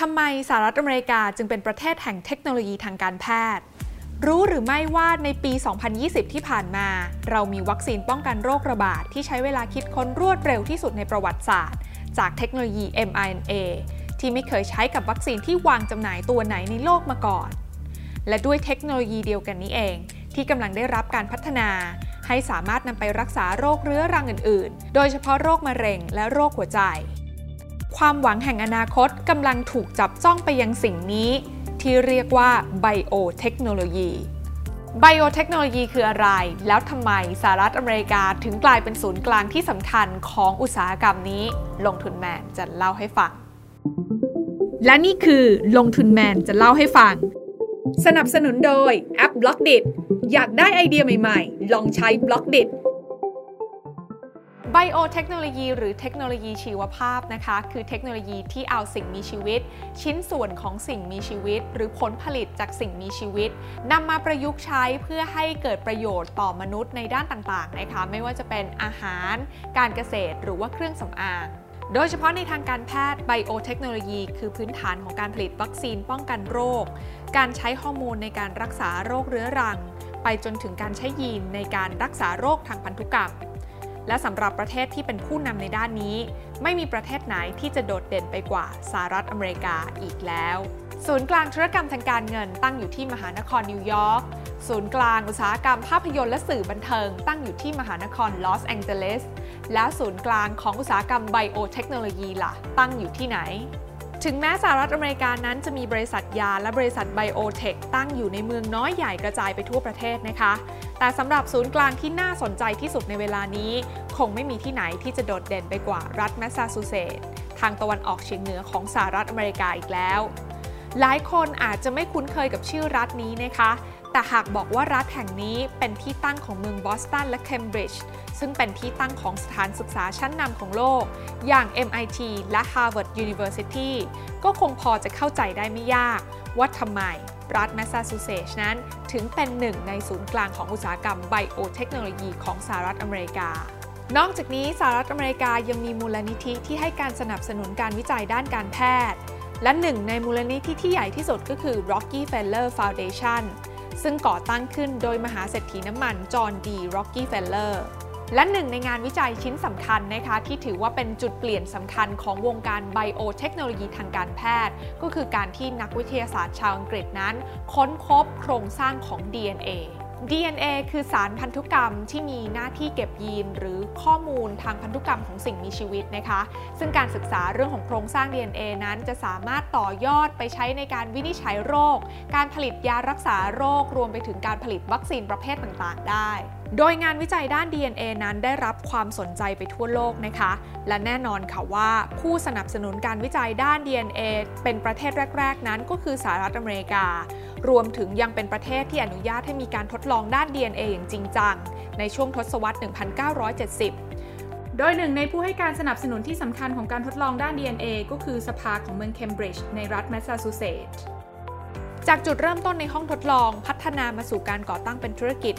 ทำไมสหรัฐอเมริกาจึงเป็นประเทศแห่งเทคโนโลยีทางการแพทย์ รู้หรือไม่ว่าในปี 2020 ที่ผ่านมา เรามีวัคซีนป้องกันโรคระบาด ที่ใช้เวลาคิดค้นรวดเร็วที่สุดในประวัติศาสตร์ จากเทคโนโลยี mRNA ที่ไม่เคยใช้กับวัคซีนที่วางจำหน่ายตัวไหนในโลกมาก่อน และด้วยเทคโนโลยีเดียวกันนี้เอง ที่กำลังได้รับการพัฒนา ให้สามารถนำไปรักษาโรคเรื้อรังอื่น ๆ โดยเฉพาะโรคมะเร็งและโรคหัวใจ ความหวังแห่งอนาคตกำลังถูกจับจ้องไปยังสิ่งนี้ ที่เรียกว่าไบโอเทคโนโลยีไบโอเทคโนโลยีคืออะไร แล้วทำไมสหรัฐอเมริกาถึงกลายเป็นศูนย์กลางที่สำคัญของอุตสาหกรรมนี้ ลงทุนแมนจะเล่าให้ฟัง และนี่คือลงทุนแมนจะเล่าให้ฟัง สนับสนุนโดยแอป Blockdit อยากได้ไอเดียใหม่ๆ ลองใช้ Blockdit ไบโอเทคโนโลยีหรือเทคโนโลยีชีวภาพนะคะ คือเทคโนโลยีที่เอาสิ่งมีชีวิต ชิ้นส่วนของสิ่งมีชีวิต หรือผลผลิตจากสิ่งมีชีวิตนำมาประยุกต์ใช้เพื่อให้เกิดประโยชน์ต่อมนุษย์ในด้านต่างๆนะคะไม่ว่าจะเป็นอาหาร การเกษตร หรือว่าเครื่องสำอางโดยเฉพาะในทางการแพทย์ไบโอเทคโนโลยีคือพื้นฐานของการผลิตวัคซีนป้องกันโรค การใช้ฮอร์โมนในการรักษาโรคเรื้อรัง ไปจนถึงการใช้ยีนในการรักษาโรคทางพันธุกรรม และสำหรับประเทศที่เป็นผู้นำในด้านนี้ ไม่มีประเทศไหนที่จะโดดเด่นไปกว่าสหรัฐอเมริกาอีกแล้ว ศูนย์กลางธุรกรรมทางการเงินตั้งอยู่ที่มหานครนิวยอร์กศูนย์กลางอุตสาหกรรมภาพยนตร์และสื่อบันเทิง ตั้งอยู่ที่มหานครลอสแองเจลิสและศูนย์กลางของอุตสาหกรรมไบโอเทคโนโลยีล่ะ ตั้งอยู่ที่ไหน ถึงแม้สหรัฐอเมริกานั้นจะมีบริษัทยาและบริษัทไบโอเทคตั้งอยู่ในเมืองน้อยใหญ่กระจายไปทั่วประเทศนะคะ แต่สำหรับศูนย์กลางที่น่าสนใจที่สุดในเวลานี้ คงไม่มีที่ไหนที่จะโดดเด่นไปกว่ารัฐแมสซาชูเซตส์ทางตะวันออกเฉียงเหนือของสหรัฐอเมริกาอีกแล้ว หลายคนอาจจะไม่คุ้นเคยกับชื่อรัฐนี้นะคะ แต่หากบอกว่ารัฐแห่งนี้เป็นที่ตั้งของเมืองบอสตันและเคมบริดจ์ซึ่งเป็นที่ตั้งของสถานศึกษาชั้นนำของโลก อย่าง MIT และ Harvard University ก็คงพอจะเข้าใจได้ไม่ยากว่าทำไมรัฐแมสซาชูเซตส์นั้นถึงเป็นหนึ่งในศูนย์กลางของอุตสาหกรรมไบโอเทคโนโลยีของสหรัฐอเมริกา นอกจากนี้สหรัฐอเมริกายังมีมูลนิธิที่ให้การสนับสนุนการวิจัยด้านการแพทย์ และหนึ่งในมูลนิธิที่ใหญ่ที่สุดก็คือ Rockefeller Foundation ซึ่งก่อตั้งขึ้นโดยมหาเศรษฐีน้ำมัน จอห์นดีร็อกกี้เฟลเลอร์และหนึ่งในงานวิจัยชิ้นสำคัญนะคะที่ถือว่าเป็นจุดเปลี่ยนสำคัญของวงการไบโอเทคโนโลยีทางการแพทย์ ก็คือการที่นักวิทยาศาสตร์ชาวอังกฤษนั้น ค้นพบโครงสร้างของ DNA DNA คือสารพันธุกรรมที่มีหน้าที่เก็บยีน หรือข้อมูลทางพันธุกรรมของสิ่งมีชีวิตนะคะ ซึ่งการศึกษาเรื่องของโครงสร้าง DNA นั้นจะสามารถต่อยอดไปใช้ในการวินิจฉัยโรค การผลิตยารักษาโรค รวมไปถึงการผลิตวัคซีนประเภทต่างๆ ได้ โดยงานวิจัยด้าน DNA นั้นได้รับความสนใจไปทั่วโลกนะคะ และแน่นอนค่ะว่าผู้สนับสนุนการวิจัยด้าน DNA เป็นประเทศแรก ๆ นั้นก็คือสหรัฐอเมริกา รวมถึงยังเป็นประเทศที่อนุญาตให้มีการทดลองด้าน DNA อย่างจริงจัง ในช่วงทศวรรษ 1970 โดยหนึ่งในผู้ให้การสนับสนุนที่สำคัญของการทดลองด้าน DNA ก็คือสภาของเมืองเคมบริดจ์ในรัฐแมสซาชูเซตส์จากจุดเริ่มต้นในห้องทดลองพัฒนามาสู่การก่อตั้งเป็นธุรกิจ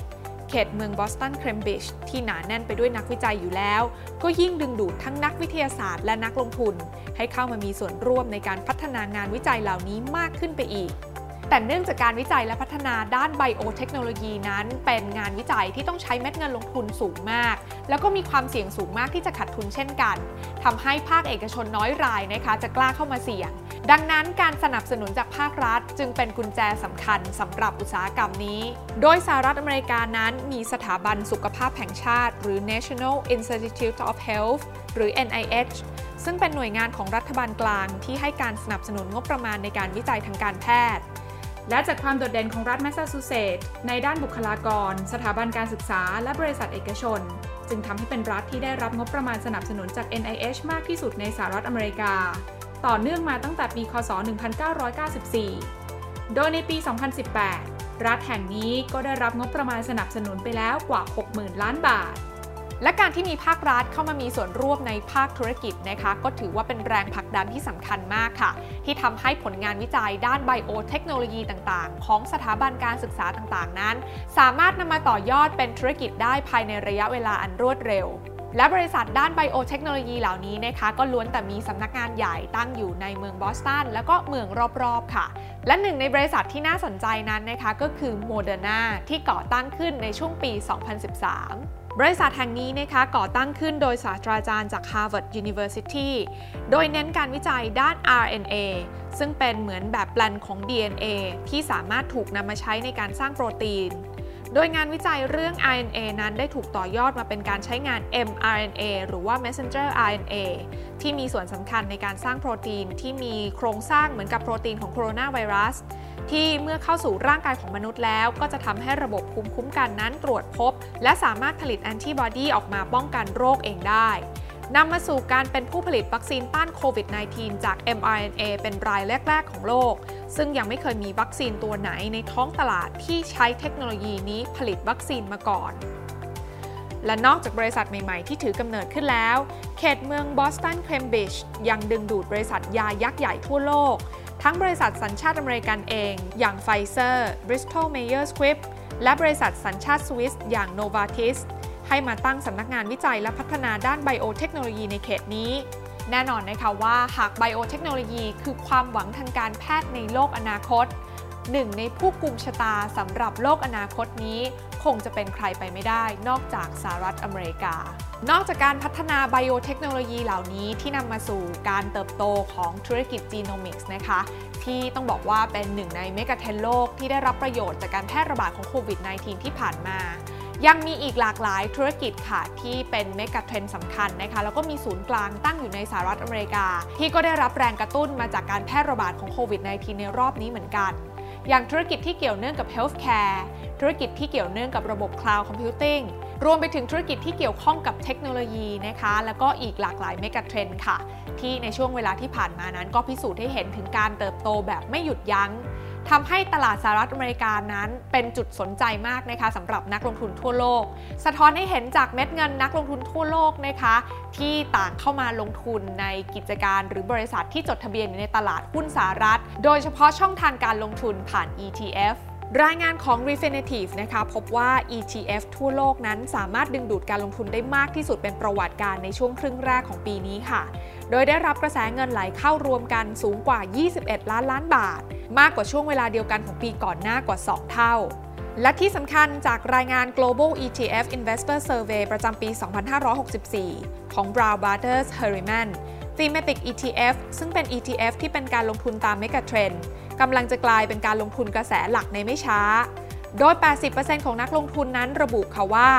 เขตเมืองบอสตันเคมบริดจ์ที่หนาแน่นไปด้วยนักวิจัยอยู่แล้ว ก็ยิ่งดึงดูดทั้งนักวิทยาศาสตร์และนักลงทุน ให้เข้ามามีส่วนร่วมในการพัฒนางานวิจัยเหล่านี้มากขึ้นไปอีก แต่เนื่องจากการวิจัยและพัฒนาด้านไบโอเทคโนโลยีนั้น เป็นงานวิจัยที่ต้องใช้เม็ดเงินลงทุนสูงมาก แล้วก็มีความเสี่ยงสูงมากที่จะขาดทุนเช่นกันทำให้ภาคเอกชนน้อยรายนะคะ จะกล้าเข้ามาเสี่ยง ดังนั้นการสนับสนุนจากภาครัฐ จึงเป็นกุญแจสำคัญสำหรับอุตสาหกรรมนี้ โดยสหรัฐอเมริกานั้นมีสถาบันสุขภาพแห่งชาติ หรือ National Institute of Health หรือ NIH ซึ่งเป็นหน่วยงานของรัฐบาลกลางที่ให้การสนับสนุนงบประมาณในการวิจัยทางการแพทย์ และจากความโดดเด่นของรัฐแมสซาชูเซตส์ในด้านบุคลากร สถาบันการศึกษา และบริษัทเอกชน จึงทำให้เป็นรัฐที่ได้รับงบประมาณสนับสนุนจาก NIH มากที่สุดในสหรัฐอเมริกา ต่อเนื่องมาตั้งแต่ปีคศ 1994 โดยในปี 2018 รัฐแห่งนี้ก็ได้รับงบประมาณสนับสนุนไปแล้วกว่า 60,000 ล้านบาท และการที่มีภาครัฐเข้ามามีส่วนร่วมในภาคธุรกิจนะคะ ก็ถือว่าเป็นแรงผลักดันที่สำคัญมากค่ะ ที่ทำให้ผลงานวิจัยด้านไบโอเทคโนโลยีต่างๆ ของสถาบันการศึกษาต่างๆ นั้น สามารถนำมาต่อยอดเป็นธุรกิจได้ภายในระยะเวลาอันรวดเร็วและบริษัทด้านไบโอเทคโนโลยีเหล่านี้นะคะ ก็ล้วนแต่มีสำนักงานใหญ่ตั้งอยู่ในเมืองบอสตันแล้วก็เมืองรอบๆค่ะ และหนึ่งในบริษัทที่น่าสนใจนั้นนะคะ ก็คือโมเดอร์นาที่ก่อตั้งขึ้นในช่วงปี 2013 บริษัทแห่งนี้นะคะก่อตั้งขึ้นโดยศาสตราจารย์จาก Harvard University โดยเน้นการวิจัยด้าน RNA ซึ่งเป็นเหมือนแบบแปลนของ DNA ที่สามารถถูกนำมาใช้ในการสร้างโปรตีน โดยงานวิจัยเรื่อง RNA นั้นได้ถูกต่อยอดมาเป็นการใช้งาน mRNA หรือว่า messenger RNA ที่มีส่วนสำคัญในการสร้างโปรตีนที่มีโครงสร้างเหมือนกับโปรตีนของโคโรนาไวรัส ที่เมื่อเข้าสู่ร่างกายของมนุษย์แล้ว ก็จะทำให้ระบบภูมิคุ้มกันนั้นตรวจพบ และสามารถผลิตแอนติบอดีออกมาป้องกันโรคเองได้นำมาสู่การเป็นผู้ผลิตวัคซีนต้านโควิด -19 จาก mRNA เป็นรายแรก ๆ ของโลก ซึ่งยังไม่เคยมีวัคซีนตัวไหนในท้องตลาดที่ใช้เทคโนโลยีนี้ผลิตวัคซีนมาก่อน และนอกจากบริษัทใหม่ ๆ ที่ถือกำเนิดขึ้นแล้ว เขตเมืองบอสตันเคมบริดจ์ยังดึงดูดบริษัทยายักษ์ใหญ่ทั่วโลก ทั้งบริษัทสัญชาติอเมริกันเอง อย่างไฟเซอร์ Bristol Myers Squibb และบริษัทสัญชาติสวิสอย่าง Novartis ให้มาตั้งสำนักงานวิจัยและพัฒนาด้านไบโอเทคโนโลยีในเขตนี้ แน่นอนนะคะว่าหากไบโอเทคโนโลยีคือความหวังทางการแพทย์ในโลกอนาคตหนึ่งในผู้กุมชะตาสำหรับโลกอนาคตนี้ คงจะเป็นใครไปไม่ได้ นอกจากสหรัฐอเมริกา นอกจากการพัฒนาไบโอเทคโนโลยีเหล่านี้ที่นำมาสู่การเติบโตของธุรกิจ genomics นะคะที่ต้องบอกว่าเป็นหนึ่งใน megatrend โลกที่ได้รับประโยชน์จากการแพร่ระบาดของโควิด -19 ที่ผ่านมายังมีอีกหลากหลายธุรกิจค่ะที่เป็น megatrend สำคัญนะคะแล้วก็มีศูนย์กลางตั้งอยู่ในสหรัฐอเมริกา ที่ก็ได้รับแรงกระตุ้นมาจากการแพร่ระบาดของโควิด -19 ในรอบนี้เหมือนกัน อย่างธุรกิจที่เกี่ยวเนื่องกับ healthcare ธุรกิจที่เกี่ยวเนื่องกับระบบ cloud computing รวมไปถึงธุรกิจที่เกี่ยวข้องกับเทคโนโลยีนะคะ แล้วก็อีกหลากหลายเมกะเทรนด์ค่ะ ที่ในช่วงเวลาที่ผ่านมานั้นก็พิสูจน์ให้เห็นถึงการเติบโตแบบไม่หยุดยัง้ง ทำให้ตลาดสหรัฐอเมริกานั้นเป็นจุดสนใจมากนะคะสำหรับนักลงทุนทั่วโลก สะท้อนให้เห็นจากเม็ดเงินนักลงทุนทั่วโลกนะคะ ที่ต่างเข้ามาลงทุนในกิจการหรือบริษัทที่จดทะเบียนในตลาดหุ้นสหรัฐ โดยเฉพาะช่องทางการลงทุนผ่าน ETF รายงานของ Refinitiv นะคะพบว่า ETF ทั่วโลกนั้นสามารถดึงดูดการลงทุนได้มากที่สุดเป็นประวัติการในช่วงครึ่งแรกของปีนี้ค่ะ โดยได้รับกระแสเงินไหลเข้ารวมกันสูงกว่า 21 ล้านล้านบาท มากกว่าช่วงเวลาเดียวกันของปีก่อนหน้ากว่า 2 เท่า และที่สำคัญจากรายงาน Global ETF Investor Survey ประจำปี 2564 ของ Brown Brothers Harriman Thematic ETF ซึ่งเป็น ETF ที่เป็นการลงทุนตามเมกะเทรนด์กำลังจะกลายเป็นการลงทุนกระแสหลักในไม่ช้า โดย 80%ของนักลงทุนนั้นระบุค่ะว่า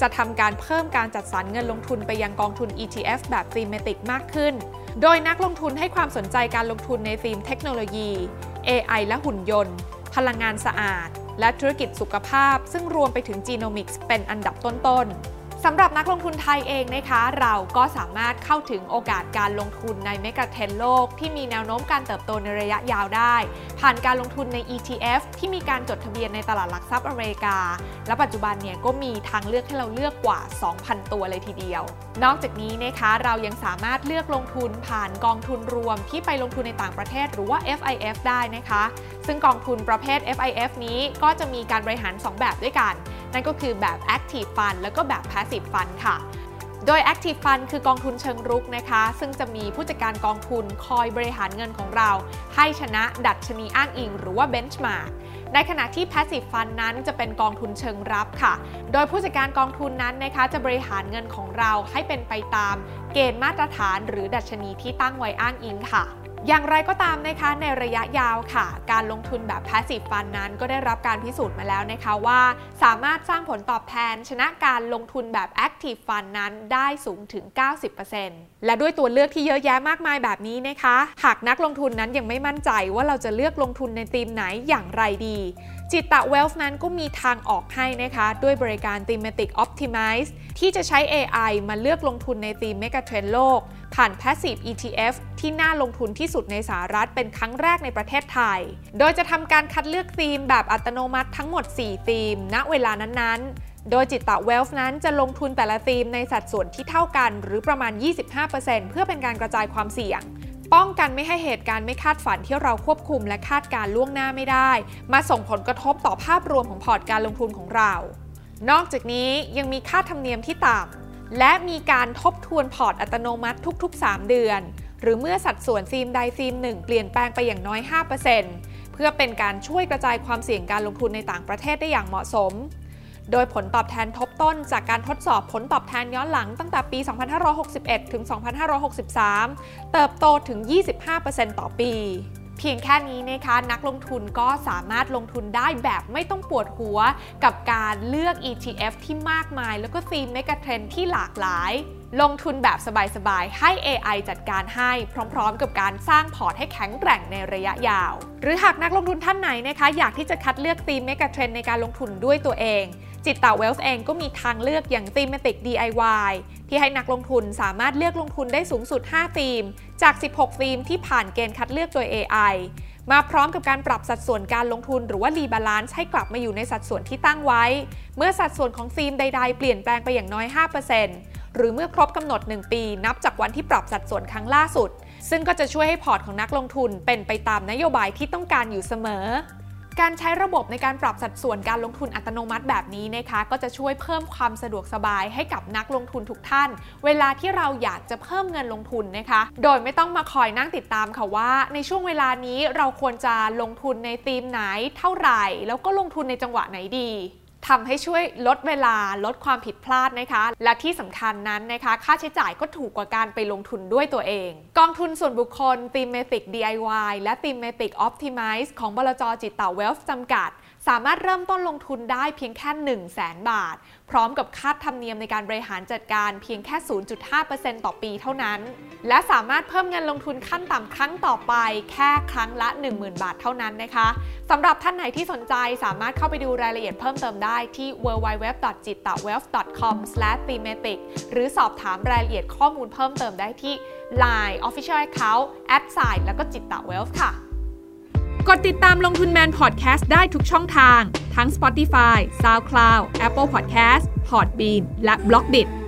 จะทำการเพิ่มการจัดสรรเงินลงทุนไปยังกองทุน ETF แบบ Thematic มากขึ้น โดยนักลงทุนให้ความสนใจการลงทุนในธีมเทคโนโลยี AI และหุ่นยนต์ พลังงานสะอาด และธุรกิจสุขภาพ ซึ่งรวมไปถึง Genomics เป็นอันดับต้นๆ สำหรับนักลงทุนไทยเองนะคะ เราก็สามารถเข้าถึงโอกาสการลงทุนในเมกะเทรนโลก ที่มีแนวโน้มการเติบโตในระยะยาวได้ ผ่านการลงทุนใน ETF ที่มีการจดทะเบียนในตลาดหลักทรัพย์อเมริกา และปัจจุบันเนี่ยก็มีทางเลือกให้เราเลือกกว่า 2,000 ตัวเลยทีเดียว นอกจากนี้นะคะเรายังสามารถเลือกลงทุนผ่านกองทุนรวมที่ไปลงทุนในต่างประเทศหรือว่า FIF ได้นะคะ ซึ่งกองทุนประเภท FIF นี้ก็จะมีการบริหาร 2 แบบด้วยกัน นั่นก็คือแบบ Active Fund แล้วก็แบบ Passive Fund ค่ะโดย Active Fund คือกองทุนเชิงรุกนะคะ ซึ่งจะมีผู้จัดการกองทุนคอยบริหารเงินของเรา ให้ชนะดัชนีอ้างอิง หรือว่า Benchmark ในขณะที่ Passive Fund นั้นจะเป็นกองทุนเชิงรับค่ะ โดยผู้จัดการกองทุนนั้นนะคะจะบริหารเงินของเราให้เป็นไปตาม เกณฑ์มาตรฐาน หรือดัชนีที่ตั้งไว้อ้างอิงค่ะ อย่างไรก็ตามนะคะในระยะยาวค่ะ การลงทุนแบบ passive fund นั้นก็ได้รับการพิสูจน์มาแล้วนะคะว่า สามารถสร้างผลตอบแทนชนะการลงทุนแบบ active fund นั้นได้สูงถึง 90%และด้วยตัวเลือกที่เยอะแยะมากมายแบบนี้นะคะ หากนักลงทุนนั้นยังไม่มั่นใจว่าเราจะเลือกลงทุนในธีมไหนอย่างไรดี จิตตะ Wealth นั้นก็มีทางออกให้นะคะ ด้วยบริการ Thematic Optimize ที่จะใช้ AI มาเลือกลงทุนในธีม Mega Trend โลก ผ่าน Passive ETF ที่น่าลงทุนที่สุดในสหรัฐเป็นครั้งแรกในประเทศไทย โดยจะทำการคัดเลือกธีมแบบอัตโนมัติทั้งหมด 4 ธีม ณ เวลานั้นๆ โดยจิตตะ Wealth นั้นจะลงทุนแต่ละธีมในสัดส่วนที่เท่ากัน หรือประมาณ 25%เพื่อเป็นการกระจายความเสี่ยง ป้องกันไม่ให้เหตุการณ์ไม่คาดฝันที่เราควบคุมและคาดการณ์ล่วงหน้าไม่ได้ มาส่งผลกระทบต่อภาพรวมของพอร์ตการลงทุนของเรา นอกจากนี้ยังมีค่าธรรมเนียมที่ต่ำและมีการทบทวนพอร์ตอัตโนมัติทุก ๆ 3 เดือน หรือเมื่อสัดส่วนธีมใดธีมหนึ่งเปลี่ยนแปลงไปอย่างน้อย 5%เพื่อเป็นการช่วยกระจายความเสี่ยงการลงทุนในต่างประเทศได้อย่างเหมาะสม โดยผลตอบแทนทบต้นจากการทดสอบผลตอบแทนย้อนหลังตั้งแต่ปี 2561 ถึง 2563 เติบโตถึง 25%ต่อปีเพียงแค่นี้นะคะนักลงทุนก็สามารถลงทุนได้แบบไม่ต้องปวดหัว กับการเลือก ETF ที่มากมาย แล้วก็ธีม megatrend ที่หลากหลาย ลงทุนแบบสบายๆ ให้ AI จัดการให้ พร้อมๆ กับการสร้างพอร์ตให้แข็งแกร่งในระยะยาว หรือหากนักลงทุนท่านไหนนะคะ อยากที่จะคัดเลือกธีม megatrend ในการลงทุนด้วยตัวเอง Jitta Wealth เองก็มีทางเลือกอย่าง Thematic DIY ที่ให้นักลงทุนสามารถเลือกลงทุนได้สูงสุด 5 ธีม จาก 16 ธีมที่ผ่านเกณฑ์คัดเลือกโดย AI มาพร้อมกับการปรับสัดส่วนการลงทุนหรือว่า rebalance ให้กลับมาอยู่ในสัดส่วนที่ตั้งไว้ เมื่อสัดส่วนของธีมใด ๆ เปลี่ยนแปลงไปอย่างน้อย 5%หรือเมื่อครบกำหนด 1 ปี นับจากวันที่ปรับสัดส่วนครั้งล่าสุด ซึ่งก็จะช่วยให้พอร์ตของนักลงทุนเป็นไปตามนโยบายที่ต้องการอยู่เสมอ การใช้ระบบในการปรับสัดส่วนการลงทุนอัตโนมัติแบบนี้นะคะ ก็จะช่วยเพิ่มความสะดวกสบายให้กับนักลงทุนทุกท่าน เวลาที่เราอยากจะเพิ่มเงินลงทุนนะคะ โดยไม่ต้องมาคอยนั่งติดตามค่ะว่า ในช่วงเวลานี้เราควรจะลงทุนในธีมไหนเท่าไหร่ แล้วก็ลงทุนในจังหวะไหนดี ทำให้ช่วยลดเวลาลดความผิดพลาดนะคะ และที่สำคัญนั้นนะคะ ค่าใช้จ่ายก็ถูกกว่าการไปลงทุนด้วยตัวเอง กองทุนส่วนบุคคล Thematic DIY และ Thematic Optimize ของบลจจิตตาเวลฟ์จำกัด สามารถเริ่มต้นลงทุนได้เพียงแค่ 1 0 0 0 0แบาท พร้อมกับค่าธรรมเนียมในการบริหารจัดการเพียงแค่ 0.5%ต่อปีเท่านั้น และสามารถเพิ่มเงินลงทุนขั้นต่ำครั้งต่อไป แค่ครั้งละ 10,000 บาทเท่านั้นนะคะสำหรับท่านไหนที่สนใจสามารถเข้าไปดูรายละเอียดเพิ่มเติมได้ได้ที่ www.jitawealth.com/thematic หรือสอบถามรายละเอียดข้อมูลเพิ่มเติมได้ที่ Line Official Account at s i แล้วก็จิตตะ Wealth ค่ะ กดติดตามลงทุนแมนพอดแคสต์ได้ทุกช่องทาง ทั้ง Spotify, SoundCloud, Apple Podcast, Podbean และ b l o ก d i t